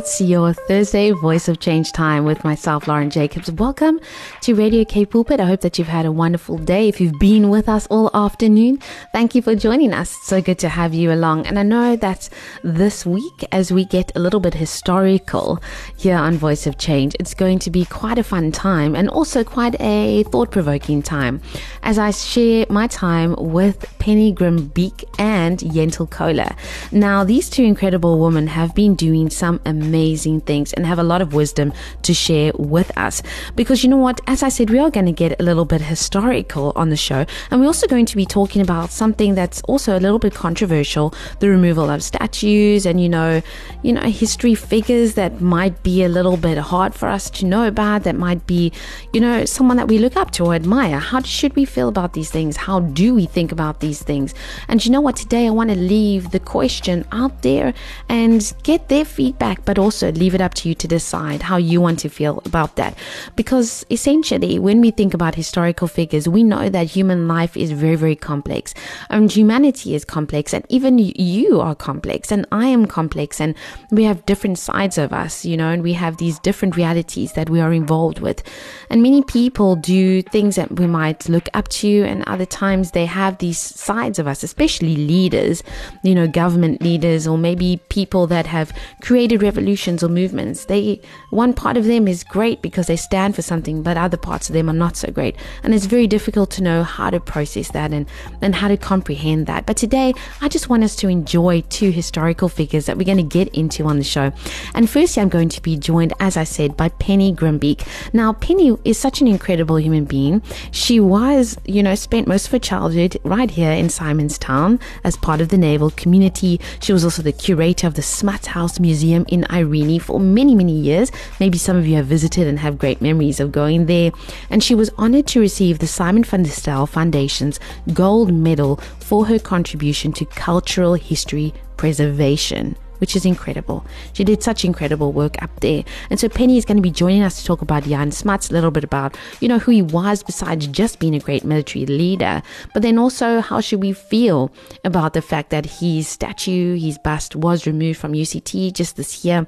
It's your Thursday Voice of Change time with myself, Lauren Jacobs. Welcome to Radio K Pulpit. I hope that you've had a wonderful day. If you've been with us all afternoon, thank you for joining us. It's so good to have you along. And I know that this week, as we get a little bit historical here on Voice of Change, it's going to be quite a fun time and also quite a thought provoking time as I share my time with Penny Grimbeek and Yentl Kohler. Now, these two incredible women have been doing some amazing amazing things and have a lot of wisdom to share with us. Because you know what? As I said, we are going to get a little bit historical on the show. And we're also going to be talking about something that's also a little bit controversial the removal of statues and, you know, you know, history figures that might be a little bit hard for us to know about, that might be, you know, someone that we look up to or admire. How should we feel about these things? How do we think about these things? And you know what? Today I want to leave the question out there and get their feedback, but also leave it up to you to decide how you want to feel about that. Because essentially, when we think about historical figures, we know that human life is very, very complex. And humanity is complex, and even you are complex, and I am complex, and we have different sides of us, you know, and we have these different realities that we are involved with. And many people do things that we might look up to, and other times they have these sides of us, especially leaders, you know, government leaders, or maybe people that have created revolutions or movements. They one part of them is great because they stand for something, but other parts of them are not so great. And it's very difficult to know how to process that and, and how to comprehend that. But today I just want us to enjoy two historical figures that we're going to get into on the show. And firstly I'm going to be joined, as I said, by Penny Grimbeek. Now Penny is such an incredible human being. She was, you know, spent most of her childhood right here in Simonstown as part of the naval community. She was also the curator of the Smuts House Museum in Irene for many, many years. Maybe some of you have visited and have great memories of going there. And she was honored to receive the Simon van der Stel Foundation's Gold Medal for her contribution to cultural history preservation which is incredible. She did such incredible work up there. And so Penny is going to be joining us to talk about Jan Smuts, a little bit about, you know, who he was besides just being a great military leader, but then also how should we feel about the fact that his statue, his bust was removed from UCT just this year.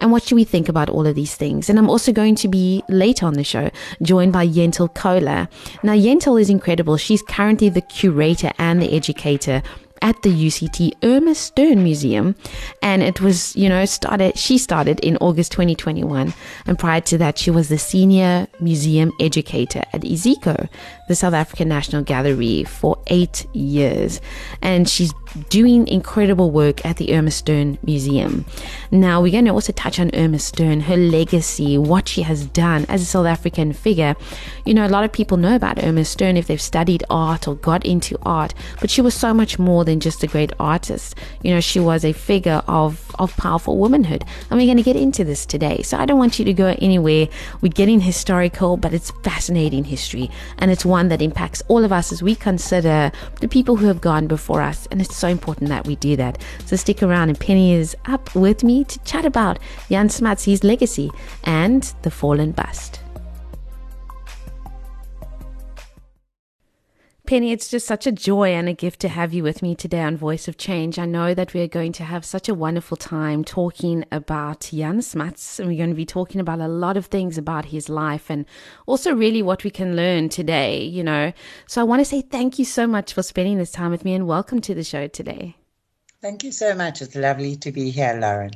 And what should we think about all of these things? And I'm also going to be later on the show joined by Yentl Kohler. Now, Yentl is incredible. She's currently the curator and the educator at the UCT Irma Stern Museum. And it was, you know, started, she started in August 2021. And prior to that, she was the senior museum educator at Iziko, the South African National Gallery, for eight years. And she's doing incredible work at the Irma Stern Museum. Now, we're going to also touch on Irma Stern, her legacy, what she has done as a South African figure. You know, a lot of people know about Irma Stern if they've studied art or got into art, but she was so much more than just a great artist. You know, she was a figure of, of powerful womanhood. And we're going to get into this today. So I don't want you to go anywhere. We're getting historical, but it's fascinating history. And it's one that impacts all of us as we consider the people who have gone before us. And it's so important that we do that. So stick around. And Penny is up with me to chat about Jan Smuts, his legacy, and the fallen bust. Penny, it's just such a joy and a gift to have you with me today on Voice of Change. I know that we're going to have such a wonderful time talking about Jan Smuts, and we're going to be talking about a lot of things about his life and also really what we can learn today, you know. So I want to say thank you so much for spending this time with me and welcome to the show today. Thank you so much. It's lovely to be here, Lauren.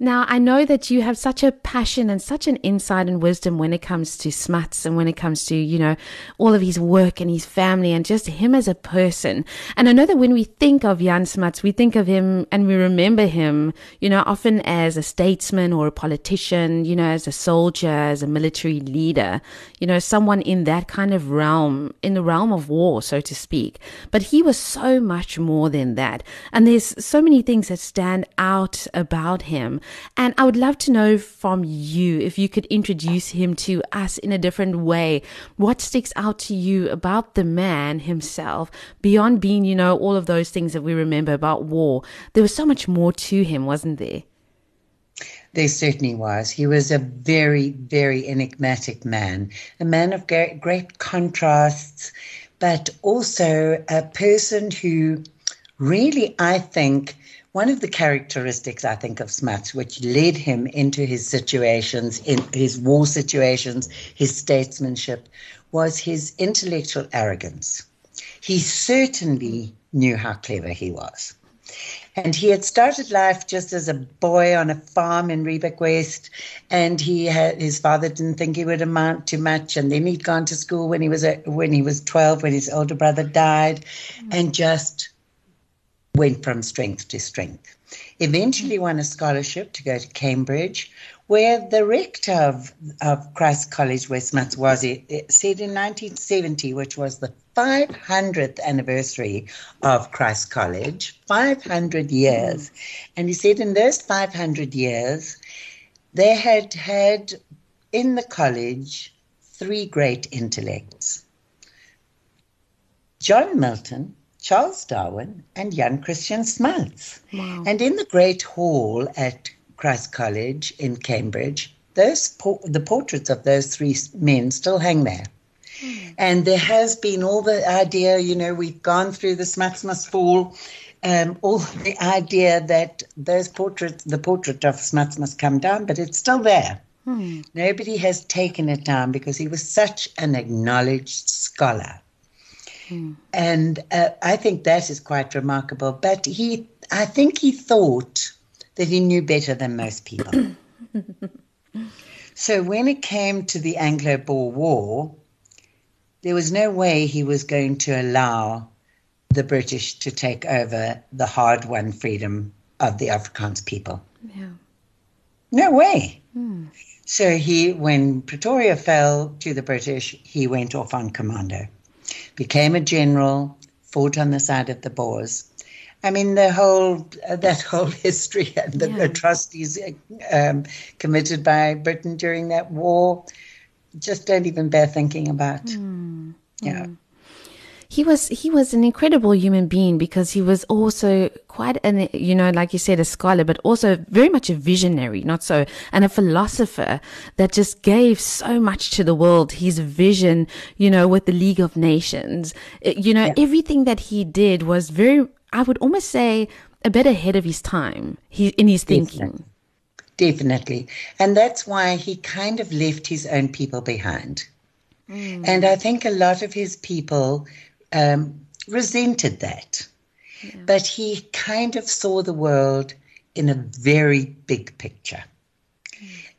Now, I know that you have such a passion and such an insight and wisdom when it comes to Smuts and when it comes to, you know, all of his work and his family and just him as a person. And I know that when we think of Jan Smuts, we think of him and we remember him, you know, often as a statesman or a politician, you know, as a soldier, as a military leader, you know, someone in that kind of realm, in the realm of war, so to speak. But he was so much more than that. And there's so many things that stand out about him And I would love to know from you if you could introduce him to us in a different way. What sticks out to you about the man himself beyond being, you know, all of those things that we remember about war? There was so much more to him, wasn't there? There certainly was. He was a very, very enigmatic man, a man of great, contrasts, but also a person who really, I think, one of the characteristics I think of Smuts, which led him into his situations, in his war situations, his statesmanship, was his intellectual arrogance. He certainly knew how clever he was. And he had started life just as a boy on a farm in Riebeek West, and he had his father didn't think he would amount to much, and then he'd gone to school when he was when he was twelve, when his older brother died, and just went from strength to strength. Eventually won a scholarship to go to Cambridge, where the rector of, of Christ College, West Smuts, was it, it said in 1970, which was the 500th anniversary of Christ College, 500 years. And he said in those 500 years, they had had in the college three great intellects John Milton, Charles Darwin, and Jan Christian Smuts. Wow. And in the great hall at Christ College in Cambridge, those the portraits of those three men still hang there. Mm. And there has been all the idea, you know, we've gone through the Smuts must fall, um, all the idea that those portraits, the portrait of Smuts must come down, but it's still there. Mm. Nobody has taken it down because he was such an acknowledged scholar. Mm. And uh, I think that is quite remarkable. But he, I think he thought that he knew better than most people. so when it came to the Anglo Boer War, there was no way he was going to allow the British to take over the hard won freedom of the Afrikaans people. Yeah. No way. Hmm. So he, when Pretoria fell to the British, he went off on commando, became a general, fought on the side of the Boers, I mean, the whole uh, that whole history and the yeah. atrocities um, committed by Britain during that war just don't even bear thinking about. Mm. Yeah. Mm. He was he was an incredible human being because he was also quite an you know like you said a scholar but also very much a visionary not so and a philosopher that just gave so much to the world his vision you know with the League of Nations you know yeah. everything that he did was very I would almost say, a bit ahead of his time he, in his thinking. Definitely. Definitely. And that's why he kind of left his own people behind. Mm. And I think a lot of his people um, resented that. Yeah. But he kind of saw the world in a very big picture.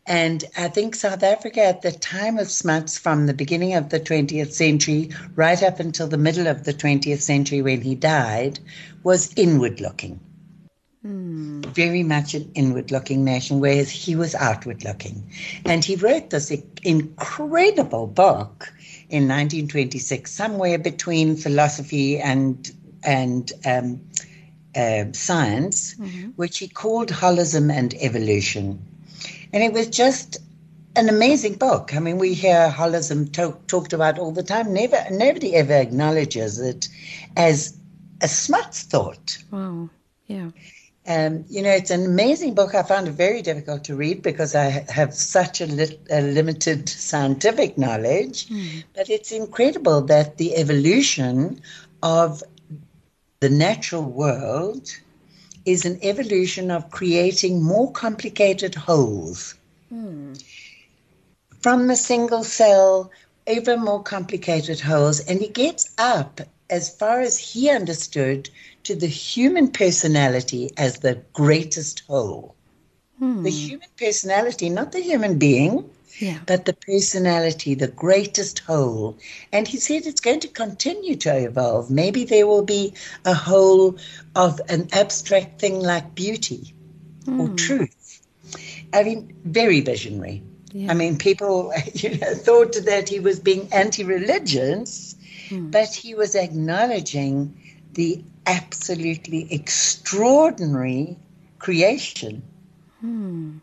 And I think South Africa at the time of Smuts, from the beginning of the 20th century right up until the middle of the 20th century when he died, was inward looking. Mm. Very much an inward looking nation, whereas he was outward looking. And he wrote this incredible book in 1926, somewhere between philosophy and, and um, uh, science, mm-hmm. which he called Holism and Evolution. And it was just an amazing book. I mean, we hear holism talk, talked about all the time. Never, nobody ever acknowledges it as a smuts thought. Wow. Yeah. Um, you know, it's an amazing book. I found it very difficult to read because I have such a, a limited scientific knowledge. Mm. But it's incredible that the evolution of the natural world is an evolution of creating more complicated wholes. Hmm. From a single cell, ever more complicated wholes. And he gets up, as far as he understood, to the human personality as the greatest whole. Hmm. The human personality, not the human being, yeah. but the personality, the greatest whole. And he said it's going to continue to evolve. Maybe there will be a whole of an abstract thing like beauty mm. or hmm. truth. I mean, very visionary. Yeah. I mean, people you know, thought that he was being anti religious, mm. but he was acknowledging the absolutely extraordinary creation hmm.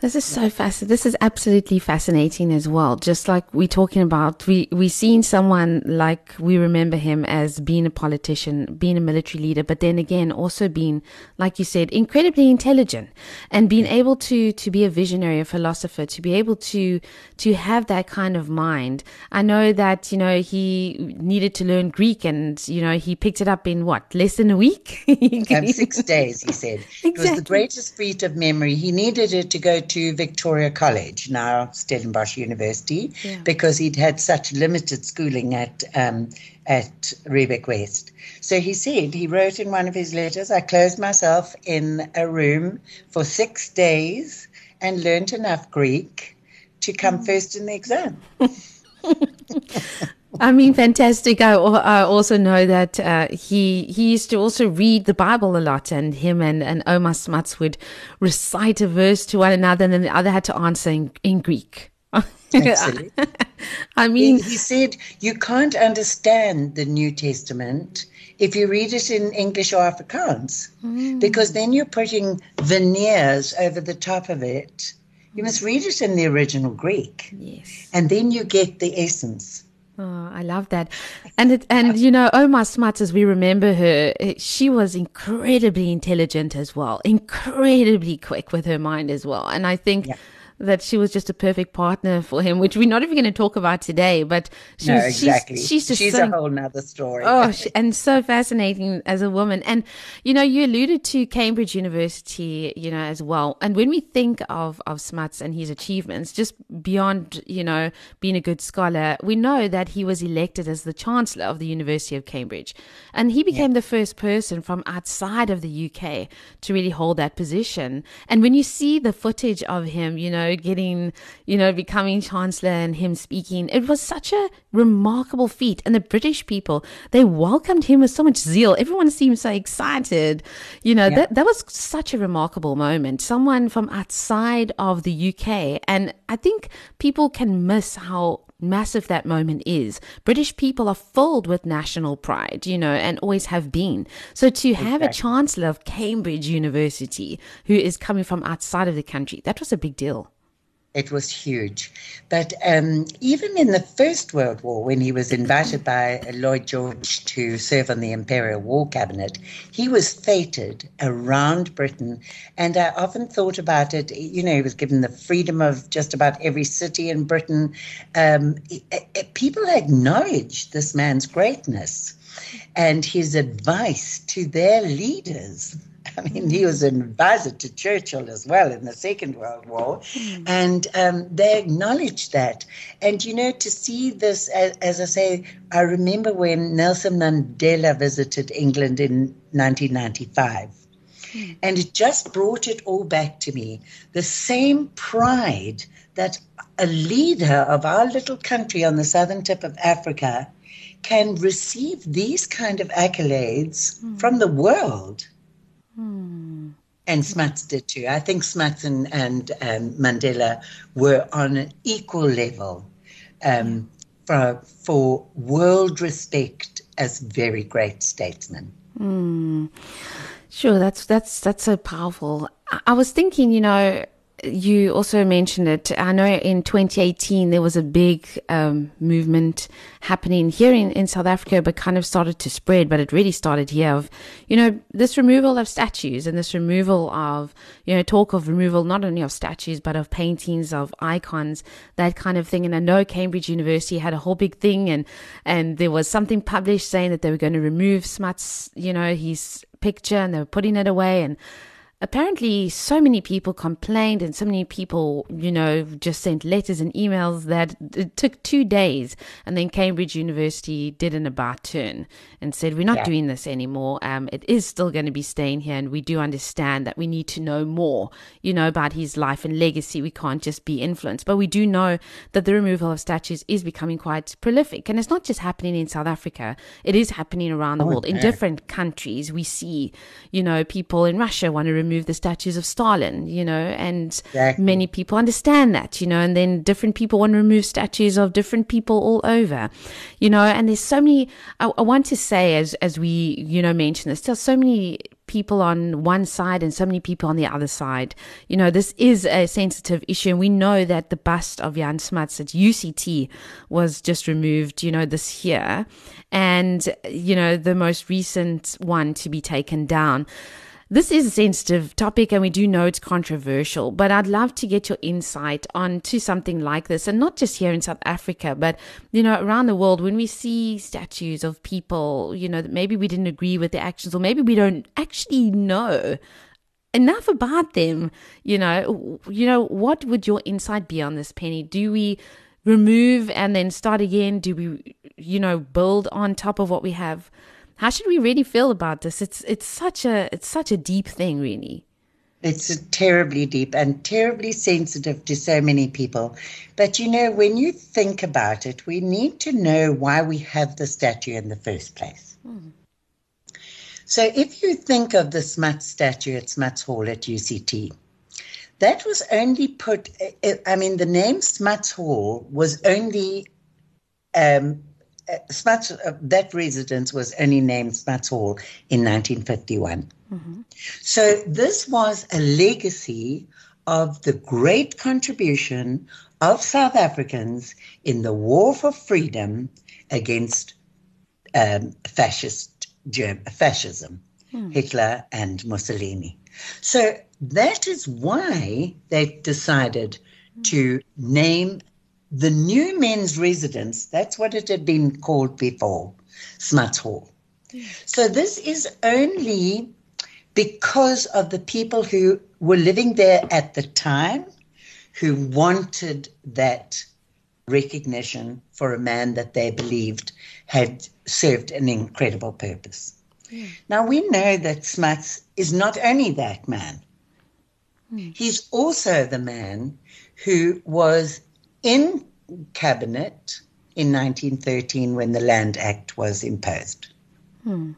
This is so fascinating. This is absolutely fascinating as well. Just like we're talking about, we we seen someone like we remember him as being a politician, being a military leader, but then again also being, like you said, incredibly intelligent and being able to to be a visionary, a philosopher, to be able to to have that kind of mind. I know that you know he needed to learn Greek, and you know he picked it up in what less than a week. um, six days, he said. It was the greatest feat of memory. He needed it to go to Victoria College, now Stellenbosch University, Yeah. because he'd had such limited schooling at um, at Riebeek West. So he said he wrote in one of his letters, "I closed myself in a room for six days and learnt enough Greek to come first in the exam." I mean, fantastic. I, I also know that uh, he he used to also read the Bible a lot, and him and, and Ouma Smuts would recite a verse to one another, and then the other had to answer in, in Greek. Absolutely. I He, mean, he said you can't understand the New Testament if you read it in English or Afrikaans, because then you're putting veneers over the top of it. You must read it in the original Greek, yes. and then you get the essence. Oh, I love that. And it, and you know, Ouma Smuts, as we remember her, eh, she was incredibly intelligent as well, incredibly quick with her mind as well. And I think Yeah. That she was just a perfect partner for him, which we're not even going to talk about today. But she No, exactly. she's, she's just She's so a whole nother story. Oh, sh- and so fascinating as a woman. And, you know, you alluded to Cambridge University, you know, as well. And when we think of, of Smuts and his achievements, just beyond, you know, being a good scholar, we know that he was elected as the Chancellor of the University of Cambridge. And he became the first person from outside of the UK to really hold that position. And when you see the footage of him, you know, getting, you know, becoming Chancellor and him speaking, it was such a remarkable feat. And the British people, they welcomed him with so much zeal. Everyone seemed so excited. You know, that, that was such a remarkable moment. Someone from outside of the UK. And I think people can miss how massive that moment is. British people are filled with national pride, you know, and always have been. So to have a chancellor of Cambridge University who is coming from outside of the country, that was a big deal. It was huge. But um, even in the First World War, when he was invited by Lloyd George to serve on the Imperial War Cabinet, he was feted around Britain. And I often thought about it. You know, he was given the freedom of just about every city in Britain. Um, i- i- people acknowledged this man's greatness and his advice to their leaders. I mean, he was an advisor to Churchill as well in the Second World War, hmm. and um, they acknowledged that. And you know, to see this, as, as I say, I remember when Nelson Mandela visited England in 1995. Hmm. And it just brought it all back to me. The same pride that a leader of our little country on the southern tip of Africa can receive these kind of accolades hmm. from the world. And Smuts did too. I think Smuts and, and um, Mandela were on an equal level um, for, for world respect as very great statesmen. Sure, that's that's that's so powerful. I, I was thinking, you know, you also mentioned it. I know in 2018 there was a big um, movement happening here in, in South Africa, but kind of started to spread. But it really started here of, you know, this removal of statues and this removal of, you know, talk of removal not only of statues but of paintings of icons, that kind of thing. And I know Cambridge University had a whole big thing, and and there was something published saying that they were going to remove Smuts, you know, his picture, and they were putting it away and apparently so many people complained and so many people you know just sent letters and emails that it took two days and then cambridge university did an about turn and said we're not Yeah. doing this anymore. Um, it is still going to be staying here and we do understand that we need to know more you know about his life and legacy. We can't just be influenced. But we do know that the removal of statues is becoming quite prolific and it's not just happening in south africa. It is happening around the world. In different countries we see you know people in russia want to remove the statues of stalin you know and Exactly. many people understand that you know and then different people want to remove statues of different people all over you know and there's so many i, I want to say as as we you know mention this there's so many people on one side and so many people on the other side. You know, this is a sensitive issue. And we know that the bust of Jan Smuts at UCT was just removed, you know, this year. And, you know, the most recent one to be taken down. This is a sensitive topic and we do know it's controversial, but I'd love to get your insight onto something like this and not just here in South Africa, but you know, around the world when we see statues of people, you know, that maybe we didn't agree with their actions or maybe we don't actually know enough about them, you know, you know, what would your insight be on this Penny? Do we remove and then start again? Do we you know, build on top of what we have? How should we really feel about this? It's it's such a it's such a deep thing, really. It's terribly deep and terribly sensitive to so many people. But you know, when you think about it, we need to know why we have the statue in the first place. Hmm. So if you think of the Smuts statue at Smuts Hall at UCT, that was only put, I mean, the name Smuts Hall was only um, Smuts, uh, that residence was only named Smuts Hall in 1951. Mm-hmm. So this was a legacy of the great contribution of South Africans in the war for freedom against um, fascist Germ- fascism, mm. Hitler and Mussolini. So that is why they decided to name the new men's residence, that's what it had been called before, Smuts Hall. So this is only because of the people who were living there at the time who wanted that recognition for a man that they believed had served an incredible purpose. Yeah. Now we know that Smuts is not only that man, mm. he's also the man who was in cabinet in 1913 when the Land Act was imposed. Hmm.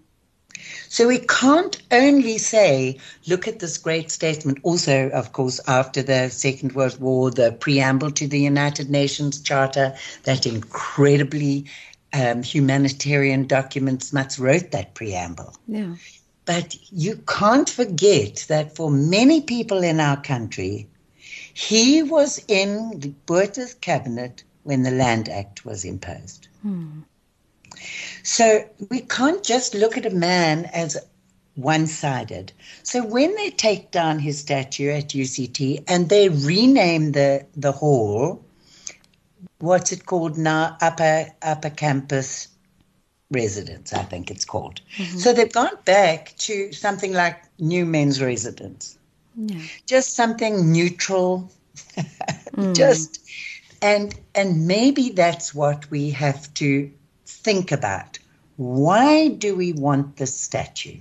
So we can't only say, look at this great statement. Also, of course, after the Second World War, the preamble to the United Nations Charter, that incredibly um, humanitarian document, Smuts wrote that preamble. Yeah. But you can't forget that for many people in our country, he was in the Botha's cabinet when the Land Act was imposed. Hmm. So we can't just look at a man as one sided. So when they take down his statue at UCT and they rename the, the hall, what's it called now? Upper Upper Campus Residence, I think it's called. Mm-hmm. So they've gone back to something like New Men's Residence. Yeah. Just something neutral, mm. just and and maybe that's what we have to think about. Why do we want this statue?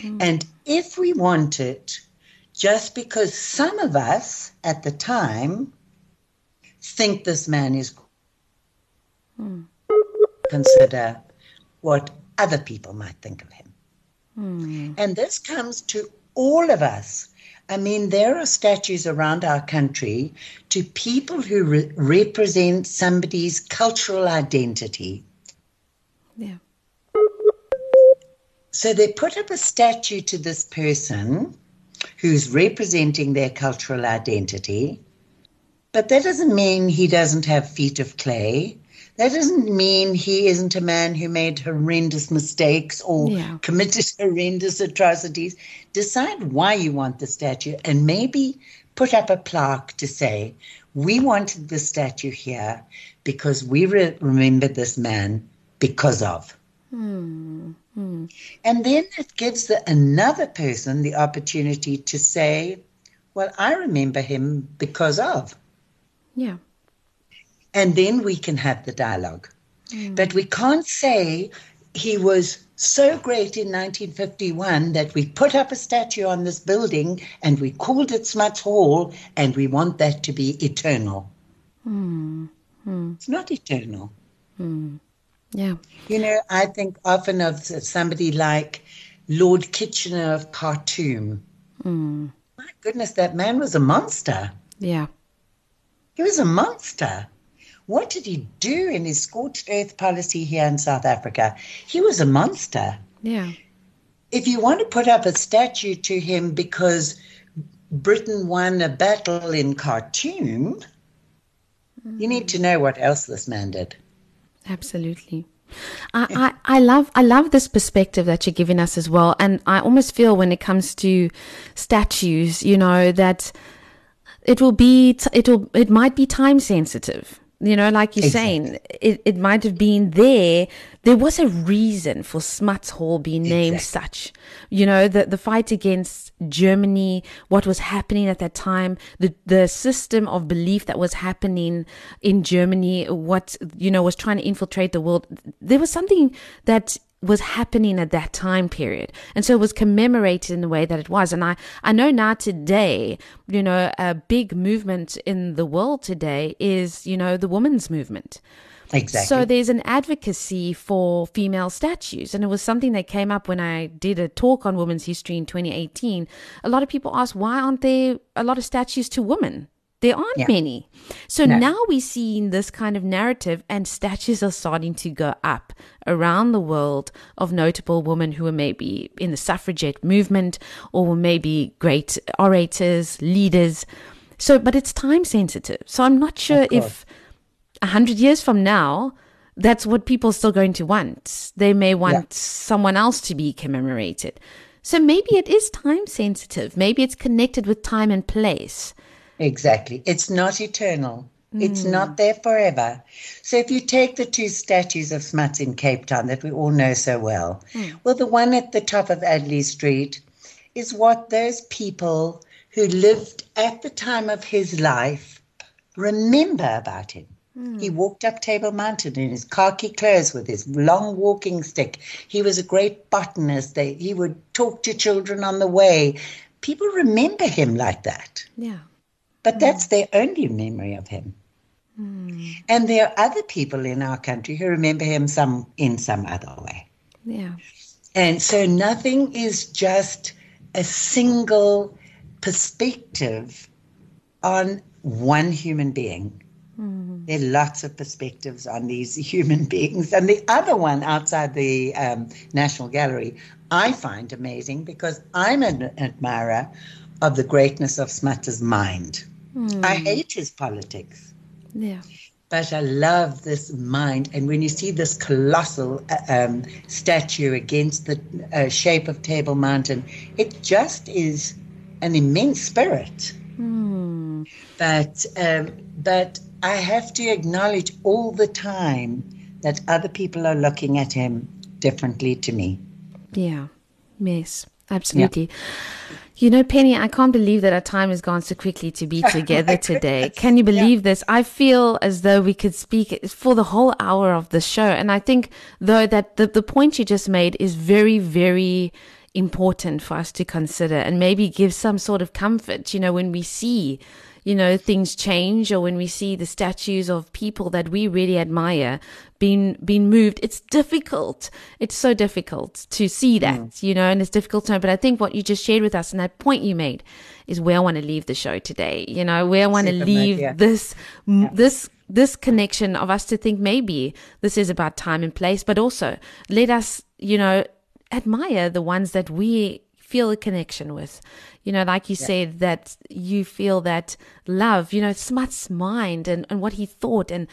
Mm. And if we want it just because some of us at the time think this man is mm. consider what other people might think of him. Mm. And this comes to all of us I mean, there are statues around our country to people who re- represent somebody's cultural identity. Yeah. So they put up a statue to this person who's representing their cultural identity, but that doesn't mean he doesn't have feet of clay. That doesn't mean he isn't a man who made horrendous mistakes or yeah. committed horrendous atrocities. Decide why you want the statue and maybe put up a plaque to say, we wanted the statue here because we re- remember this man because of. Hmm. Hmm. And then it gives the, another person the opportunity to say, well, I remember him because of. Yeah and then we can have the dialogue. Mm. But we can't say he was so great in 1951 that we put up a statue on this building and we called it Smuts Hall and we want that to be eternal. Mm. Mm. It's not eternal. Hmm. Yeah. You know, I think often of somebody like Lord Kitchener of Khartoum. Hmm. My goodness, that man was a monster. Yeah. He was a monster. What did he do in his scorched earth policy here in South Africa? He was a monster. Yeah. if you want to put up a statue to him because Britain won a battle in Khartoum, mm. you need to know what else this man did. Absolutely. I, I, I love I love this perspective that you're giving us as well, and I almost feel when it comes to statues, you know, that it will be it will it might be time sensitive you know, like you're exactly. saying, it, it might have been there. There was a reason for Smuts Hall being named exactly. such. You know, the, the fight against Germany, what was happening at that time, the, the system of belief that was happening in Germany, what, you know, was trying to infiltrate the world. There was something that was happening at that time period. And so it was commemorated in the way that it was. And I, I know now today, you know, a big movement in the world today is, you know, the women's movement. Exactly. So there's an advocacy for female statues. And it was something that came up when I did a talk on women's history in 2018. A lot of people asked, why aren't there a lot of statues to women? There aren't yeah. many. So no. now we're seeing this kind of narrative, and statues are starting to go up around the world of notable women who were maybe in the suffragette movement or were maybe great orators, leaders. So, but it's time sensitive. So I'm not sure if a hundred years from now, that's what people are still going to want. They may want yeah. someone else to be commemorated. So maybe it is time sensitive. Maybe it's connected with time and place. Exactly. It's not eternal. Mm. It's hmm. not there forever. So if you take the two statues of Smuts in Cape Town that we all know so well, mm. well, the one at the top of Adderley Street is what those people who lived at the time of his life remember about him. Mm. He walked up Table Mountain in his khaki clothes with his long walking stick. He was a great botanist. They, he would talk to children on the way. People remember him like that. Yeah. But that's their only memory of him. Mm. And there are other people in our country who remember him some in some other way. Yeah. And so nothing is just a single perspective on one human being. Mm. There are lots of perspectives on these human beings. And the other one outside the um, National Gallery, I find amazing because I'm an admirer of the greatness of Smuts' mind. Mm. I hate his politics. Yeah. But I love this mind. And when you see this colossal uh, um, statue against the uh, shape of Table Mountain, it just is an immense spirit. Mm. But, um, but I have to acknowledge all the time that other people are looking at him differently to me. Yeah. Yes, absolutely. Yeah. You know, Penny, I can't believe that our time has gone so quickly to be together today. Can you believe yeah. this? I feel as though we could speak for the whole hour of the show. And I think, though, that the, the point you just made is very, very important for us to consider and maybe give some sort of comfort, you know, when we see you know, things change or when we see the statues of people that we really admire being, being moved, it's difficult. It's so difficult to see that, mm. you know, and it's difficult to, but I think what you just shared with us and that point you made is where I want to leave the show today. You know, where I want to leave yeah. this, yeah. this, this connection of us to think maybe this is about time and place, but also let us, you know, admire the ones that we feel a connection with. You know, like you yeah. said, that you feel that love, you know, Smuts' mind and, and what he thought and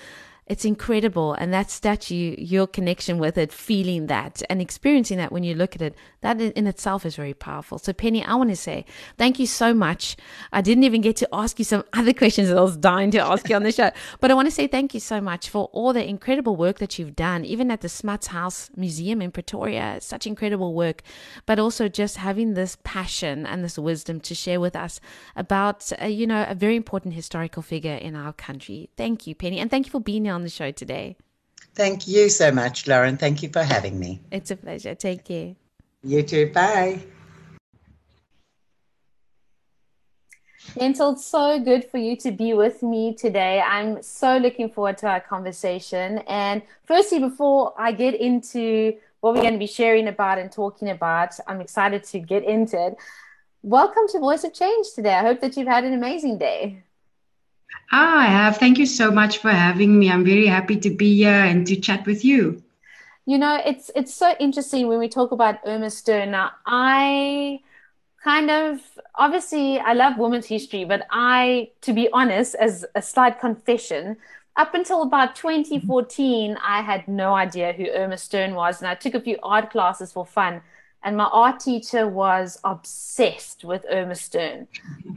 it's incredible. And that statue, your connection with it, feeling that and experiencing that when you look at it, that in itself is very powerful. So, Penny, I want to say thank you so much. I didn't even get to ask you some other questions that I was dying to ask you on the show, but I want to say thank you so much for all the incredible work that you've done, even at the Smuts House Museum in Pretoria. Such incredible work, but also just having this passion and this wisdom to share with us about, uh, you know, a very important historical figure in our country. Thank you, Penny. And thank you for being here on the show today. Thank you so much, Lauren. Thank you for having me. It's a pleasure. Take care. You too. Bye. Denzel, it's so good for you to be with me today. I'm so looking forward to our conversation. And firstly, before I get into what we're going to be sharing about and talking about, I'm excited to get into it. Welcome to Voice of Change today. I hope that you've had an amazing day. Ah, I have. Thank you so much for having me. I'm very happy to be here and to chat with you. you know, it's it's so interesting when we talk about Irma Stern. Now, I kind of obviously I love women's history, but I, to be honest, as a slight confession, up until about 2014, I had no idea who Irma Stern was, and I took a few art classes for fun. And my art teacher was obsessed with Irma Stern.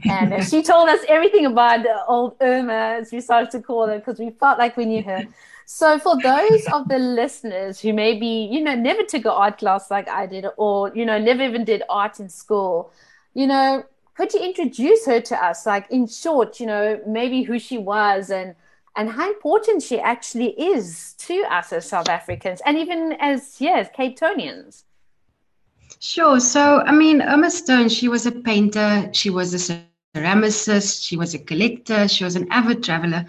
And she told us everything about old Irma, as we started to call her, because we felt like we knew her. So, for those of the listeners who maybe, you know, never took an art class like I did, or, you know, never even did art in school, you know, could you introduce her to us? Like, in short, you know, maybe who she was and and how important she actually is to us as South Africans and even as, yes, Cape Townians. Sure. So, I mean, Irma Stern, she was a painter, she was a ceramicist, she was a collector, she was an avid traveler.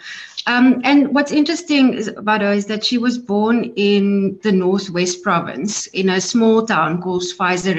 Um, and what's interesting about her is that she was born in the Northwest province in a small town called Schweizer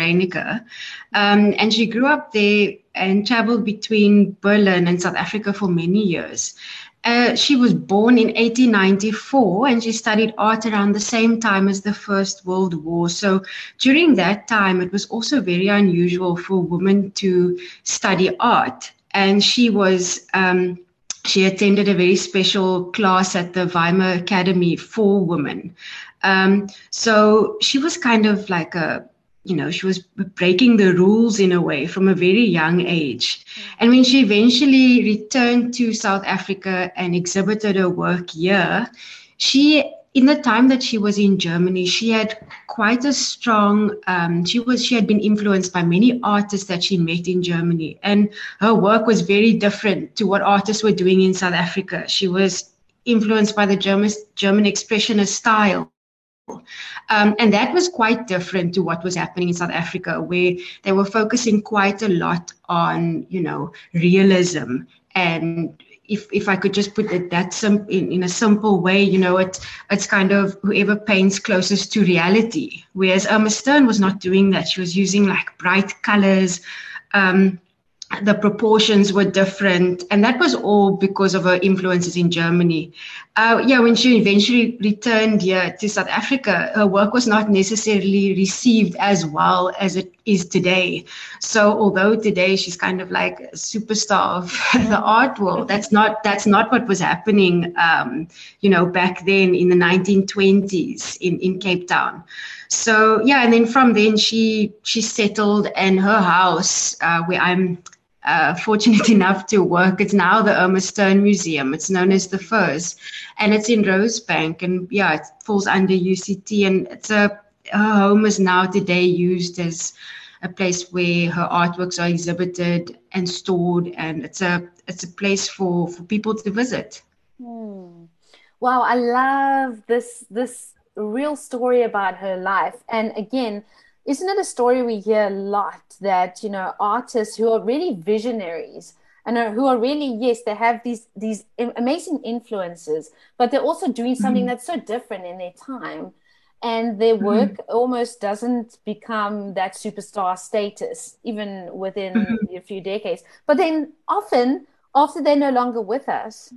um, and she grew up there and traveled between Berlin and South Africa for many years. Uh, she was born in 1894 and she studied art around the same time as the First World War. So during that time, it was also very unusual for women to study art. And she was, um, she attended a very special class at the Weimar Academy for women. Um, so she was kind of like a you know, she was breaking the rules in a way from a very young age. And when she eventually returned to South Africa and exhibited her work here, she in the time that she was in Germany, she had quite a strong. Um, she was she had been influenced by many artists that she met in Germany, and her work was very different to what artists were doing in South Africa. She was influenced by the German German expressionist style um, and that was quite different to what was happening in South Africa, where they were focusing quite a lot on, you know, realism. And if, if I could just put it that sim- in, in a simple way, you know, it, it's kind of whoever paints closest to reality. Whereas Irma Stern was not doing that. She was using like bright colors, um, the proportions were different, and that was all because of her influences in Germany. Uh, yeah, when she eventually returned here to South Africa, her work was not necessarily received as well as it is today. So, although today she's kind of like a superstar of the art world, that's not that's not what was happening. Um, you know, back then in the 1920s in in Cape Town so yeah and then from then she she settled and her house uh, where i'm uh, fortunate enough to work. It's now the Irma Stern Museum. It's known as the FIRS, and it's in Rosebank. And yeah, it falls under UCT. And it's a her home is now today used as a place where her artworks are exhibited and stored, and it's a it's a place for for people to visit. Hmm. Wow, I love this this real story about her life, and again isn't it a story we hear a lot that you know artists who are really visionaries and are, who are really yes they have these these amazing influences but they're also doing something mm-hmm. that's so different in their time and their mm-hmm. work mm-hmm. almost doesn't become that superstar status even within mm-hmm. a few decades but then often after they're no longer with us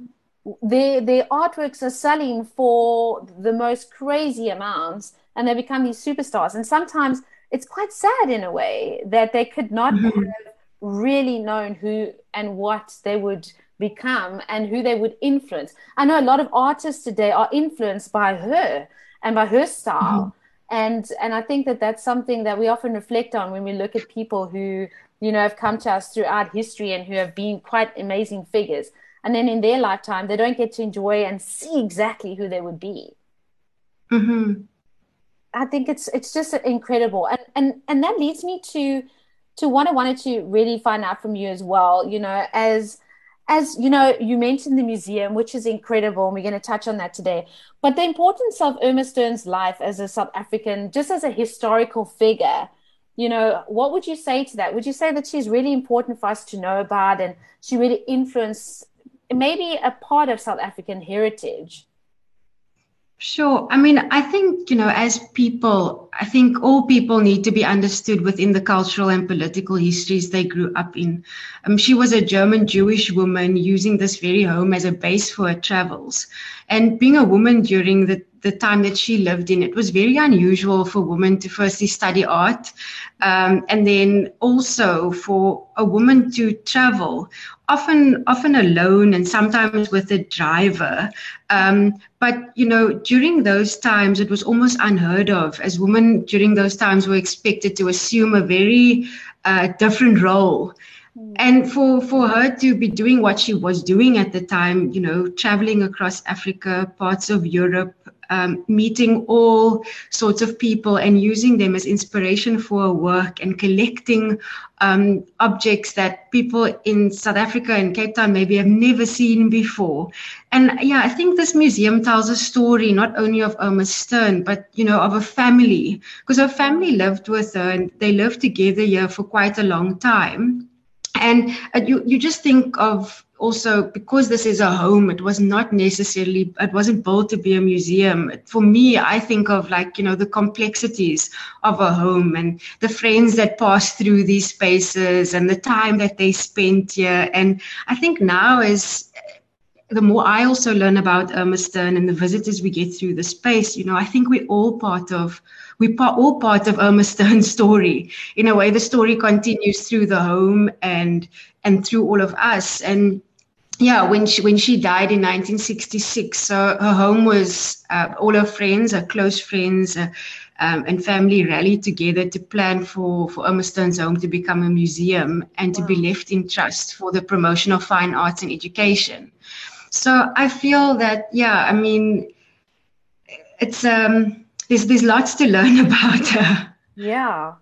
their their artworks are selling for the most crazy amounts and they become these superstars and sometimes it's quite sad in a way that they could not mm-hmm. have really known who and what they would become and who they would influence. I know a lot of artists today are influenced by her and by her style. Mm-hmm. And and I think that that's something that we often reflect on when we look at people who you know have come to us throughout history and who have been quite amazing figures. And then in their lifetime, they don't get to enjoy and see exactly who they would be. Mm-hmm. I think it's it's just incredible, and and and that leads me to to what I wanted to really find out from you as well. You know, as as you know, you mentioned the museum, which is incredible, and we're going to touch on that today. But the importance of Irma Stern's life as a South African, just as a historical figure, you know, what would you say to that? Would you say that she's really important for us to know about, and she really influenced maybe a part of South African heritage? Sure. I mean, I think, you know, as people, I think all people need to be understood within the cultural and political histories they grew up in. Um, she was a German Jewish woman using this very home as a base for her travels. And being a woman during the, the time that she lived in, it was very unusual for women to firstly study art um, and then also for a woman to travel, often often alone and sometimes with a driver. Um, but you know, during those times, it was almost unheard of, as women during those times were expected to assume a very uh, different role and for for her to be doing what she was doing at the time you know traveling across africa parts of europe um, meeting all sorts of people and using them as inspiration for work and collecting um, objects that people in South Africa and Cape Town maybe have never seen before. And yeah, I think this museum tells a story not only of Irma Stern, but you know, of a family, because her family lived with her and they lived together here for quite a long time and uh, you you just think of also because this is a home it was not necessarily it wasn't built to be a museum for me i think of like you know the complexities of a home and the friends that pass through these spaces and the time that they spent here and i think now is the more I also learn about Irma Stern and the visitors we get through the space, you know, I think we're all part of we're all part of Irma Stern's story. In a way, the story continues through the home and and through all of us. And yeah, when she when she died in 1966, so her home was uh, all her friends, her close friends. Uh, um, and family rallied together to plan for, for Irma home to become a museum and wow. to be left in trust for the promotion of fine arts and education. So I feel that, yeah, I mean, it's um, there's there's lots to learn about her. Yeah.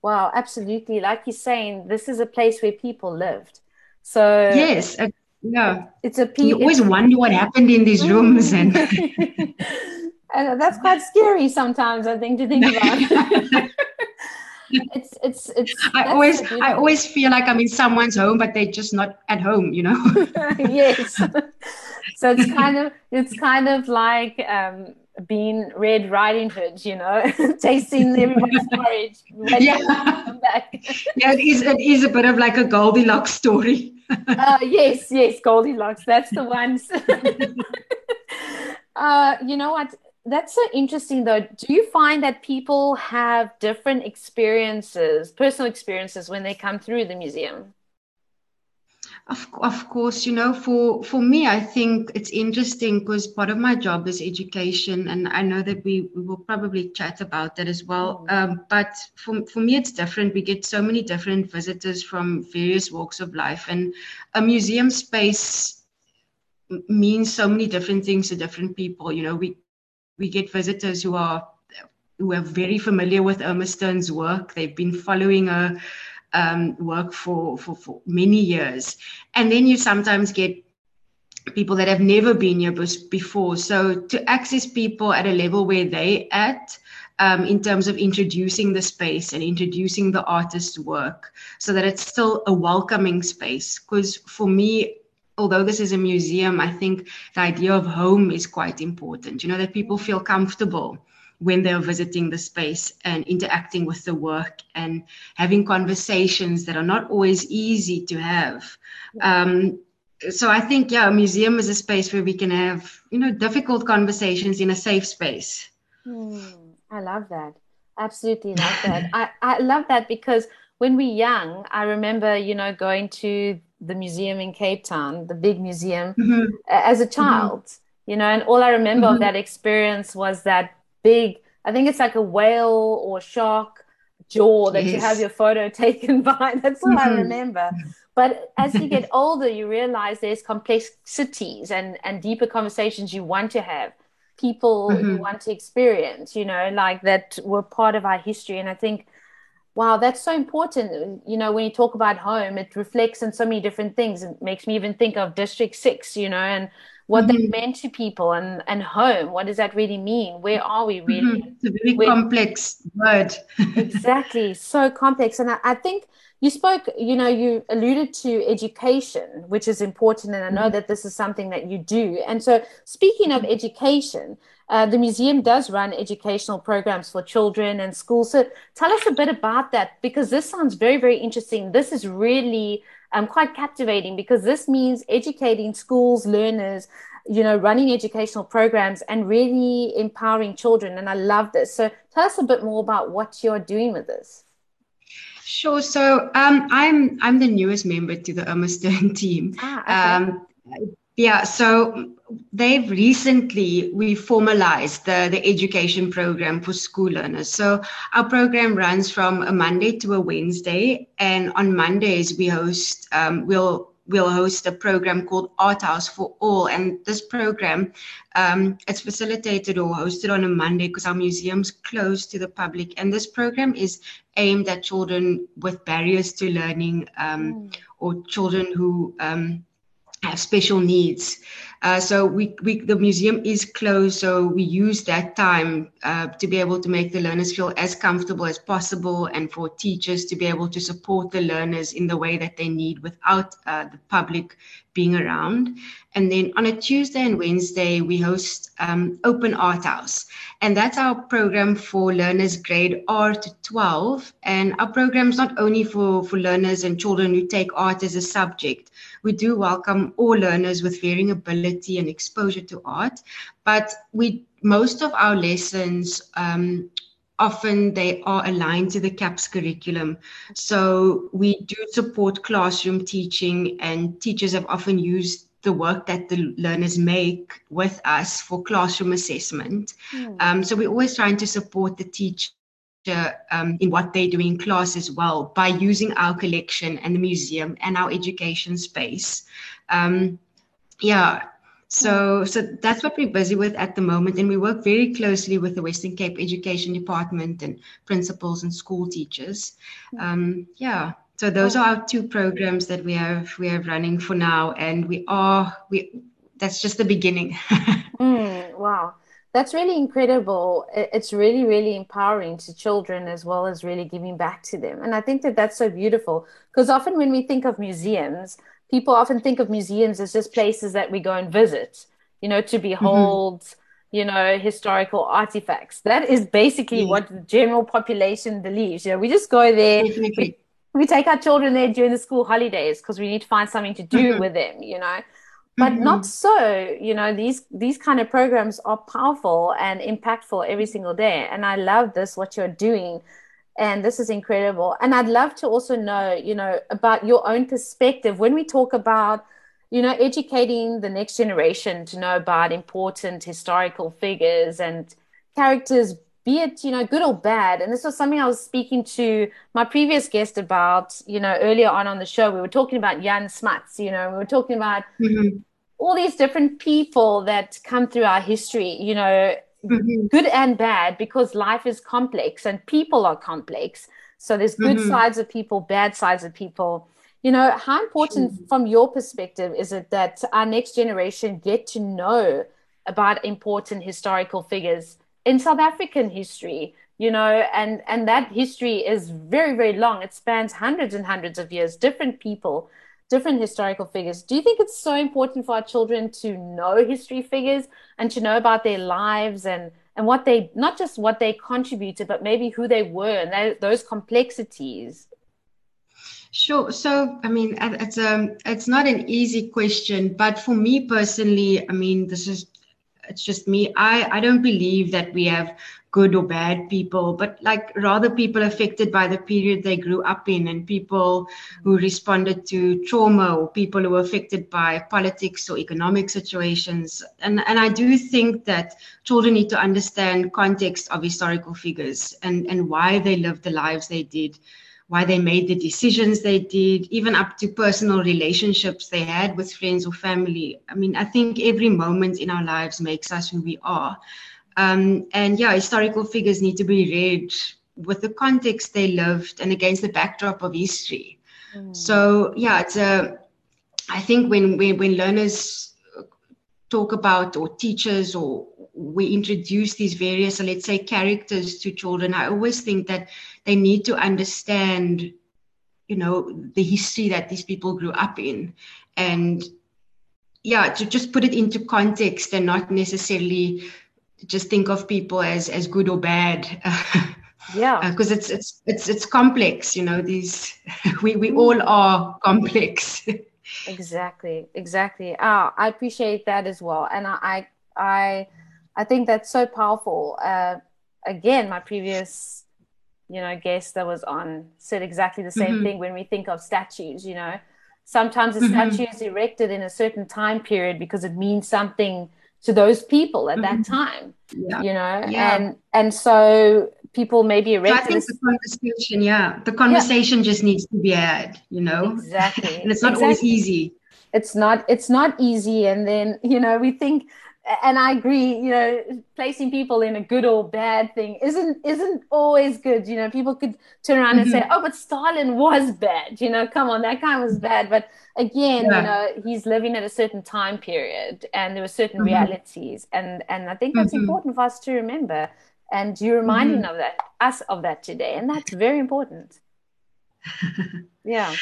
Wow, absolutely. Like you're saying, this is a place where people lived. So yes, yeah, it's a. You always wonder what happened in these rooms, and and that's quite scary sometimes. I think to think about. it's it's it's. I always I always feel like I'm in someone's home, but they're just not at home. You know. yes. so it's kind of it's kind of like um being Red Riding Hood, you know, tasting everybody's porridge. Yeah. yeah, it is, it is a bit of like a Goldilocks story. Uh, yes, yes, Goldilocks. That's the ones. uh, you know what? That's so interesting, though. Do you find that people have different experiences, personal experiences, when they come through the museum? Of, of course, you know, for, for me, I think it's interesting because part of my job is education, and I know that we, we will probably chat about that as well. Mm. Um, but for, for me, it's different. We get so many different visitors from various walks of life, and a museum space means so many different things to different people. You know, we we get visitors who are who are very familiar with Irma Stern's work. They've been following her um, work for, for, for many years. And then you sometimes get people that have never been your here before. So to access people at a level where they at, um, in terms of introducing the space and introducing the artist's work so that it's still a welcoming space. Because for me, although this is a museum, I think the idea of home is quite important. You know, that people feel comfortable when they're visiting the space and interacting with the work and having conversations that are not always easy to have. Um, so I think, yeah, a museum is a space where we can have, you know, difficult conversations in a safe space. Hmm, I love that. Absolutely love that. I, I love that because when we're young, I remember, you know, going to the museum in Cape Town, the big museum, mm-hmm. as a mm-hmm. child, mm-hmm. you know, and all I remember mm-hmm. of that experience was that big, I think it's like a whale or shark jaw that yes. you have your photo taken by. That's all mm-hmm. I remember. But as you get older, you realize there's complexities and, and deeper conversations you want to have, people mm-hmm. you want to experience, you know, like that were part of our history. And I think, wow, that's so important. You know, when you talk about home, it reflects on so many different things. It makes me even think of District 6, you know, and what mm-hmm. they meant to people and and home what does that really mean? Where are we really? Mm-hmm. it's a very Where, complex word. Exactly. So complex. And I, I, think you spoke you know you alluded to education which is important. And i know mm-hmm. that this is something that you do. And so speaking of education uh, the museum does run educational programs for children and schools. So tell us a bit about that because this sounds very very interesting. This is really um, quite captivating because this means educating schools, learners, you know, running educational programs and really empowering children. And I love this. So tell us a bit more about what you're doing with this. Sure. So um, I'm I'm the newest member to the Irma Stern team. Ah, okay. um, yeah. So they've recently we formalized the, the education program for school learners. So our program runs from a Monday to a Wednesday, and on Mondays we host um, we'll we'll host a program called Art House for All. And this program, um, it's facilitated or hosted on a Monday because our museum's closed to the public. And this program is aimed at children with barriers to learning um, mm. or children who um, have special needs. Uh, so we, we the museum is closed, so we use that time uh, to be able to make the learners feel as comfortable as possible, and for teachers to be able to support the learners in the way that they need without uh, the public being around. And then on a Tuesday and Wednesday, we host um, Open Art House. And that's our program for learners grade R to 12. And our program is not only for, for learners and children who take art as a subject. We do welcome all learners with varying ability and exposure to art. But we most of our lessons um, often they are aligned to the CAPS curriculum. So we do support classroom teaching, and teachers have often used the work that the learners make with us for classroom assessment. Mm. Um, so we're always trying to support the teacher. Um, in what they do in class as well by using our collection and the museum and our education space. Um, yeah, so, so that's what we're busy with at the moment, and we work very closely with the Western Cape Education Department and principals and school teachers. Um, yeah, so those are our two programs that we have we are running for now, and we are we. That's just the beginning. mm, wow, that's really incredible. It's really really empowering to children as well as really giving back to them, and I think that that's so beautiful because often when we think of museums people often think of museums as just places that we go and visit, you know, to behold, mm-hmm. you know, historical artifacts. That is basically yeah. what the general population believes. You know, we just go there. We, we take our children there during the school holidays because we need to find something to do mm-hmm. with them, you know. But mm-hmm. not so, you know, these these kind of programs are powerful and impactful every single day. And I love this, what you're doing and this is incredible and i'd love to also know you know about your own perspective when we talk about you know educating the next generation to know about important historical figures and characters be it you know good or bad and this was something i was speaking to my previous guest about you know earlier on on the show we were talking about jan smuts you know we were talking about mm-hmm. all these different people that come through our history you know mm-hmm. good and bad because life is complex and people are complex so there's good mm-hmm. sides of people bad sides of people you know how important from your perspective is it that our next generation get to know about important historical figures in south african history you know and and that history is very very long it spans hundreds and hundreds of years different people different historical figures. Do you think it's so important for our children to know history figures and to know about their lives and and what they not just what they contributed, but maybe who they were and those complexities? Sure. So, I mean, it's um, it's not an easy question, but for me personally, I mean, this is it's just me. I I don't believe that we have good or bad people, but like rather people affected by the period they grew up in and people who responded to trauma or people who were affected by politics or economic situations. And, and I do think that children need to understand context of historical figures and, and why they lived the lives they did why they made the decisions they did, even up to personal relationships they had with friends or family. I mean, I think every moment in our lives makes us who we are. Um, and yeah, historical figures need to be read with the context they lived and against the backdrop of history. Mm. So yeah, it's a. I think when when when learners talk about or teachers or we introduce these various, let's say, characters to children, I always think that they need to understand, you know, the history that these people grew up in, and yeah, to just put it into context and not necessarily just think of people as as good or bad. Yeah. Because uh, it's it's it's it's complex you know these we we all are complex. Exactly exactly. Oh, i appreciate that as well. And i i i think that's so powerful. Uh, again my previous you know guest that was on said exactly the same mm-hmm. thing when we think of statues you know sometimes a mm-hmm. statue is erected in a certain time period because it means something to those people at mm-hmm. that time yeah. you know yeah. and and so people maybe erect so I think the conversation yeah the conversation yeah. just needs to be had you know exactly and it's not exactly. always easy it's not it's not easy and then you know we think and I agree, you know, placing people in a good or bad thing isn't isn't always good. You know, people could turn around mm-hmm. and say, mm-hmm. "Oh, but Stalin was bad." You know, come on, that guy was bad. But again, yeah. you know, he's living at a certain time period, and there were certain mm-hmm. realities, and and I think that's mm-hmm. important for us to remember. And you're reminding mm-hmm. of that us of that today, and that's very important. yeah.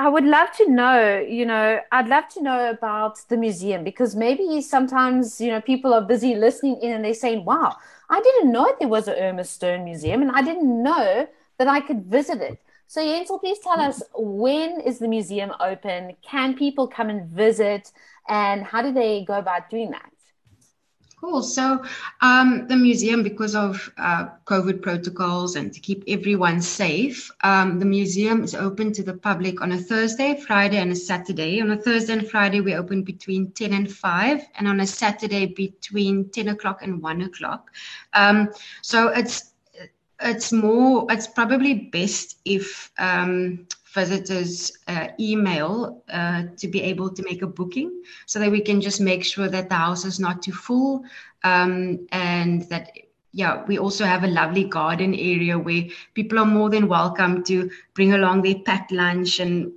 I would love to know, you know, I'd love to know about the museum because maybe sometimes, you know, people are busy listening in and they're saying, wow, I didn't know there was a Irma Stern museum and I didn't know that I could visit it. So, Yentl, please tell us when is the museum open? Can people come and visit? And how do they go about doing that? Cool. So um, the museum, because of uh, COVID protocols and to keep everyone safe, um, the museum is open to the public on a Thursday, Friday, and a Saturday. On a Thursday and Friday, we open between 10 and 5, and on a Saturday between 10 o'clock and 1 o'clock. Um, so it's it's more it's probably best if um, visitors uh, email uh, to be able to make a booking so that we can just make sure that the house is not too full um, and that yeah we also have a lovely garden area where people are more than welcome to bring along their packed lunch and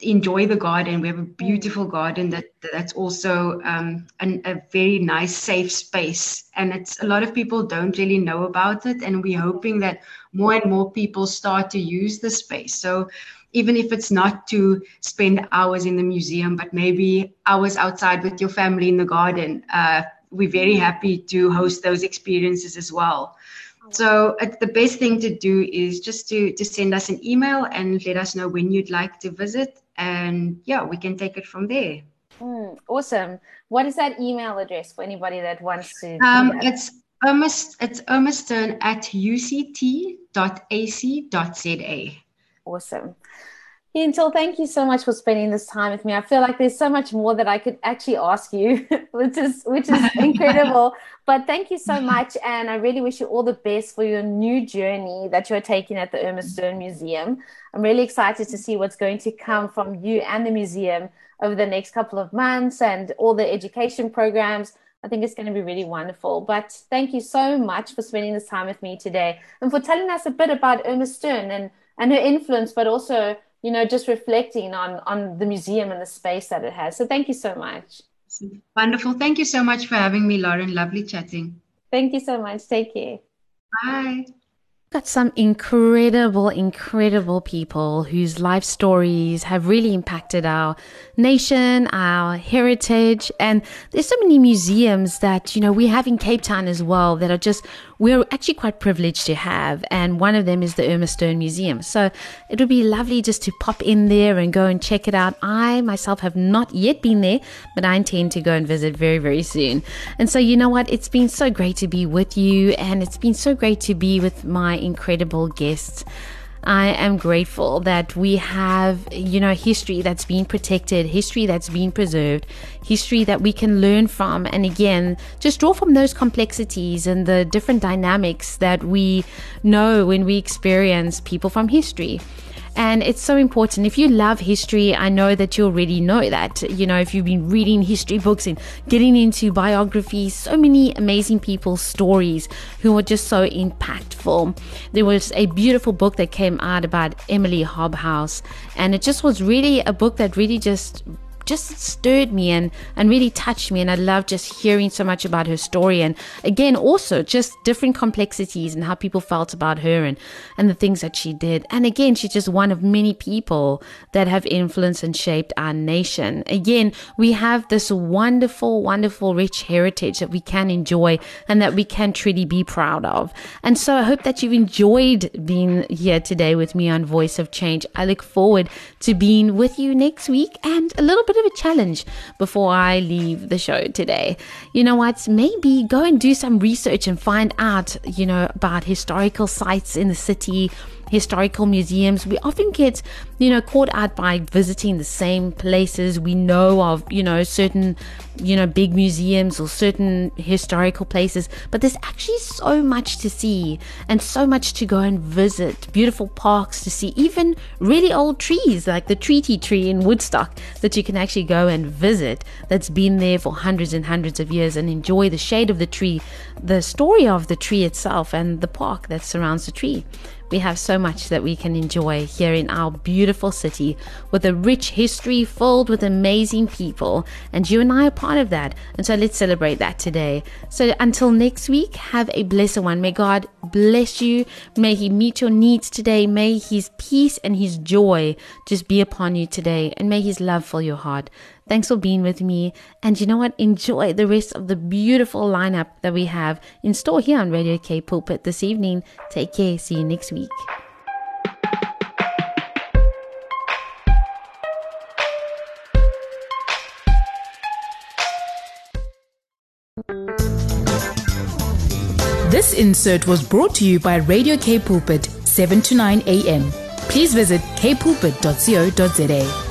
enjoy the garden. We have a beautiful garden that that's also um, an, a very nice, safe space, and it's a lot of people don't really know about it. And we're hoping that more and more people start to use the space. So even if it's not to spend hours in the museum, but maybe hours outside with your family in the garden, uh, we're very happy to host those experiences as well. So uh, the best thing to do is just to to send us an email and let us know when you'd like to visit, and yeah, we can take it from there. Mm, awesome. What is that email address for anybody that wants to? Um, it's almost it's almoststern at uct.ac.za. Awesome. Yentl, thank you so much for spending this time with me. I feel like there's so much more that I could actually ask you, which is which is incredible. but thank you so much, and I really wish you all the best for your new journey that you're taking at the Irma Stern Museum. I'm really excited to see what's going to come from you and the museum over the next couple of months and all the education programs. I think it's going to be really wonderful. But thank you so much for spending this time with me today and for telling us a bit about Irma Stern and, and her influence, but also you know, just reflecting on on the museum and the space that it has. So thank you so much. Wonderful. Thank you so much for having me, Lauren. Lovely chatting. Thank you so much. Take care. Bye. Got some incredible, incredible people whose life stories have really impacted our nation, our heritage. And there's so many museums that, you know, we have in Cape Town as well that are just we're actually quite privileged to have. And one of them is the Irma Stern Museum. So it would be lovely just to pop in there and go and check it out. I myself have not yet been there, but I intend to go and visit very, very soon. And so, you know what? It's been so great to be with you, and it's been so great to be with my incredible guests. I am grateful that we have, you know, history that's been protected, history that's been preserved, history that we can learn from. And again, just draw from those complexities and the different dynamics that we know when we experience people from history. And it's so important. If you love history, I know that you already know that. You know, if you've been reading history books and getting into biographies, so many amazing people's stories who were just so impactful. There was a beautiful book that came out about Emily Hobhouse, and it just was really a book that really just just stirred me and, and really touched me. And I love just hearing so much about her story. And again, also just different complexities and how people felt about her and, and the things that she did. And again, she's just one of many people that have influenced and shaped our nation. Again, we have this wonderful, wonderful, rich heritage that we can enjoy and that we can truly be proud of. And so I hope that you've enjoyed being here today with me on Voice of Change. I look forward to being with you next week and a little bit of a challenge before I leave the show today. You know what? Maybe go and do some research and find out, you know, about historical sites in the city historical museums. We often get, you know, caught out by visiting the same places. We know of, you know, certain, you know, big museums or certain historical places, but there's actually so much to see and so much to go and visit. Beautiful parks to see, even really old trees like the treaty tree in Woodstock that you can actually go and visit that's been there for hundreds and hundreds of years and enjoy the shade of the tree, the story of the tree itself, and the park that surrounds the tree. We have so much that we can enjoy here in our beautiful city with a rich history filled with amazing people. And you and I are part of that. And so let's celebrate that today. So until next week, have a blessed one. May God bless you. May He meet your needs today. May His peace and His joy just be upon you today. And may His love fill your heart. Thanks for being with me. And you know what? Enjoy the rest of the beautiful lineup that we have in store here on Radio K Pulpit this evening. Take care. See you next week. This insert was brought to you by Radio K Pulpit, 7 to 9 a.m. Please visit kpulpit.co.za.